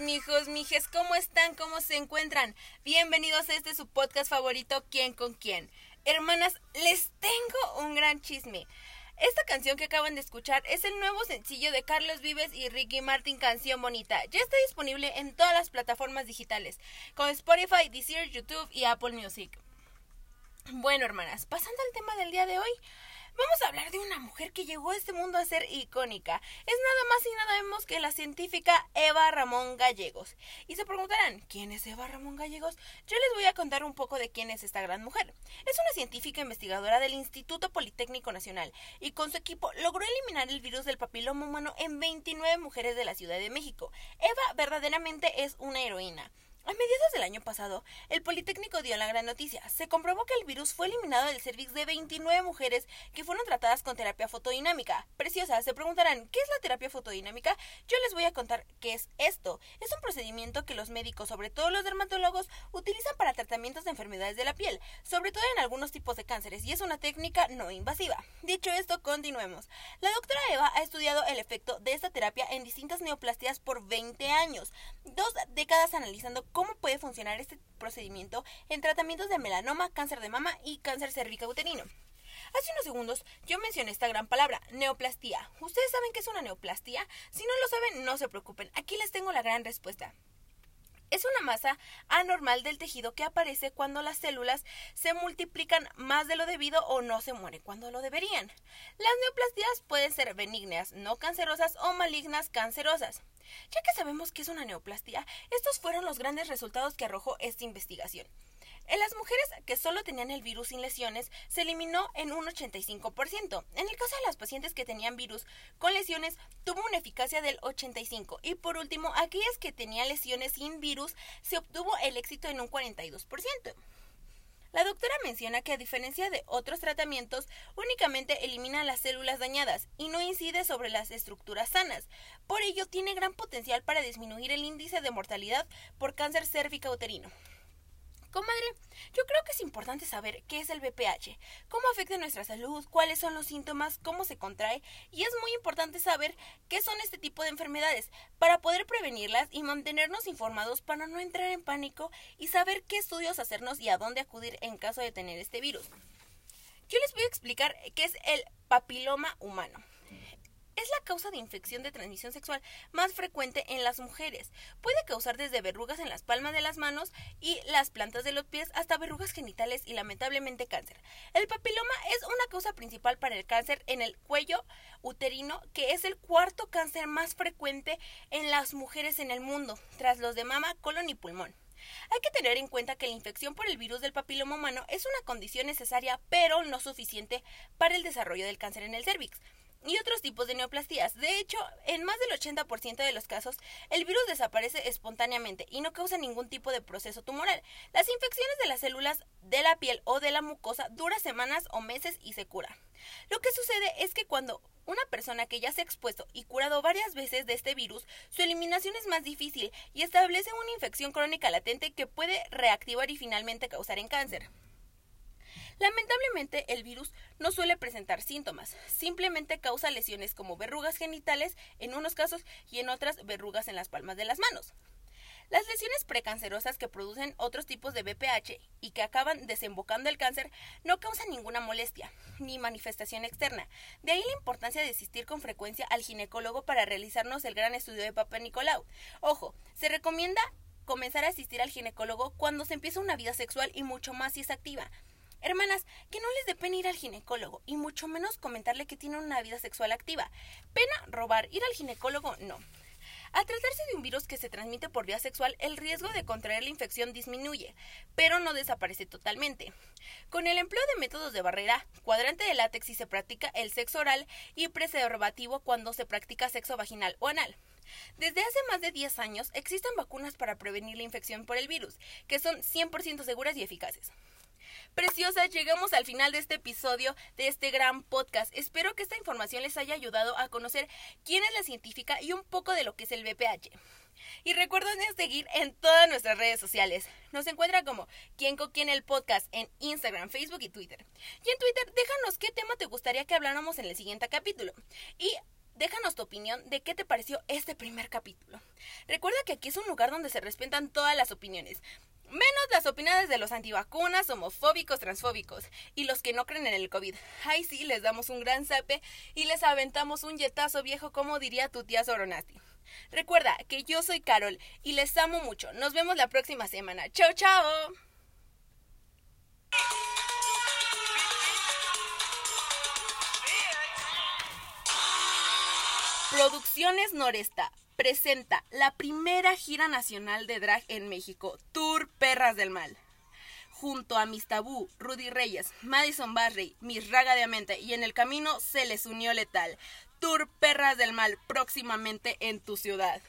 mijos, mijes, ¿cómo están? ¿Cómo se encuentran? Bienvenidos a este su podcast favorito, ¿Quién con quién? Hermanas, les tengo un gran chisme. Esta canción que acaban de escuchar es el nuevo sencillo de Carlos Vives y Ricky Martin, Canción Bonita. Ya está disponible en todas las plataformas digitales, con Spotify, Deezer, YouTube y Apple Music. Bueno, hermanas, pasando al tema del día de hoy, Vamos a hablar de una mujer que llegó a este mundo a ser icónica. Es nada más y nada menos que la científica Eva Ramón Gallegos. Y se preguntarán, ¿quién es Eva Ramón Gallegos? Yo les voy a contar un poco de quién es esta gran mujer. Es una científica investigadora del Instituto Politécnico Nacional y con su equipo logró eliminar el virus del papiloma humano en 29 mujeres de la Ciudad de México. Eva verdaderamente es una heroína. A mediados del año pasado, el Politécnico dio la gran noticia. Se comprobó que el virus fue eliminado del cervix de 29 mujeres que fueron tratadas con terapia fotodinámica. Preciosa, se preguntarán, ¿qué es la terapia fotodinámica? Yo les voy a contar qué es esto. Es un procedimiento que los médicos, sobre todo los dermatólogos, utilizan para tratamientos de enfermedades de la piel, sobre todo en algunos tipos de cánceres, y es una técnica no invasiva. Dicho esto, continuemos. La doctora Eva ha estudiado el efecto de esta terapia en distintas neoplastias por 20 años, dos décadas analizando cómo puede funcionar este procedimiento en tratamientos de melanoma, cáncer de mama y cáncer cervicouterino. Hace unos segundos yo mencioné esta gran palabra, neoplastía. ¿Ustedes saben qué es una neoplastía? Si no lo saben, no se preocupen. Aquí les tengo la gran respuesta. Es una masa anormal del tejido que aparece cuando las células se multiplican más de lo debido o no se mueren cuando lo deberían. Las neoplastías pueden ser benignas, no cancerosas o malignas cancerosas. Ya que sabemos que es una neoplastía, estos fueron los grandes resultados que arrojó esta investigación. En las mujeres que solo tenían el virus sin lesiones, se eliminó en un 85%. En el caso de las pacientes que tenían virus con lesiones, tuvo una eficacia del 85%. Y por último, aquellas que tenían lesiones sin virus, se obtuvo el éxito en un 42%. La doctora menciona que a diferencia de otros tratamientos, únicamente elimina las células dañadas y no incide sobre las estructuras sanas. Por ello, tiene gran potencial para disminuir el índice de mortalidad por cáncer cervicouterino. Comadre, yo creo que es importante saber qué es el BPH, cómo afecta nuestra salud, cuáles son los síntomas, cómo se contrae y es muy importante saber qué son este tipo de enfermedades para poder prevenirlas y mantenernos informados para no entrar en pánico y saber qué estudios hacernos y a dónde acudir en caso de tener este virus. Yo les voy a explicar qué es el papiloma humano es la causa de infección de transmisión sexual más frecuente en las mujeres. Puede causar desde verrugas en las palmas de las manos y las plantas de los pies hasta verrugas genitales y lamentablemente cáncer. El papiloma es una causa principal para el cáncer en el cuello uterino, que es el cuarto cáncer más frecuente en las mujeres en el mundo, tras los de mama, colon y pulmón. Hay que tener en cuenta que la infección por el virus del papiloma humano es una condición necesaria, pero no suficiente para el desarrollo del cáncer en el cervix y otros tipos de neoplastías. De hecho, en más del 80% de los casos, el virus desaparece espontáneamente y no causa ningún tipo de proceso tumoral. Las infecciones de las células de la piel o de la mucosa duran semanas o meses y se cura. Lo que sucede es que cuando una persona que ya se ha expuesto y curado varias veces de este virus, su eliminación es más difícil y establece una infección crónica latente que puede reactivar y finalmente causar en cáncer. Lamentablemente, el virus no suele presentar síntomas, simplemente causa lesiones como verrugas genitales en unos casos y en otras verrugas en las palmas de las manos. Las lesiones precancerosas que producen otros tipos de BPH y que acaban desembocando el cáncer no causan ninguna molestia ni manifestación externa. De ahí la importancia de asistir con frecuencia al ginecólogo para realizarnos el gran estudio de Papa Nicolau. Ojo, se recomienda comenzar a asistir al ginecólogo cuando se empieza una vida sexual y mucho más si es activa. Hermanas, que no les dé pena ir al ginecólogo y mucho menos comentarle que tienen una vida sexual activa. Pena robar, ir al ginecólogo no. Al tratarse de un virus que se transmite por vía sexual, el riesgo de contraer la infección disminuye, pero no desaparece totalmente. Con el empleo de métodos de barrera, cuadrante de látex si se practica el sexo oral y preservativo cuando se practica sexo vaginal o anal. Desde hace más de 10 años existen vacunas para prevenir la infección por el virus, que son 100% seguras y eficaces. Preciosas, llegamos al final de este episodio de este gran podcast. Espero que esta información les haya ayudado a conocer quién es la científica y un poco de lo que es el BPH. Y recuerden seguir en todas nuestras redes sociales. Nos encuentra como Quien con quien el podcast en Instagram, Facebook y Twitter. Y en Twitter, déjanos qué tema te gustaría que habláramos en el siguiente capítulo. Y Déjanos tu opinión de qué te pareció este primer capítulo. Recuerda que aquí es un lugar donde se respetan todas las opiniones. Menos las opiniones de los antivacunas, homofóbicos, transfóbicos y los que no creen en el COVID. Ay, sí, les damos un gran zape y les aventamos un yetazo viejo, como diría tu tía Soronasti. Recuerda que yo soy Carol y les amo mucho. Nos vemos la próxima semana. Chao, chao. Producciones Noresta presenta la primera gira nacional de drag en México, Tour Perras del Mal. Junto a Miss Tabú, Rudy Reyes, Madison Barry, Miss Raga de Mente y en el camino se les unió Letal. Tour Perras del Mal próximamente en tu ciudad.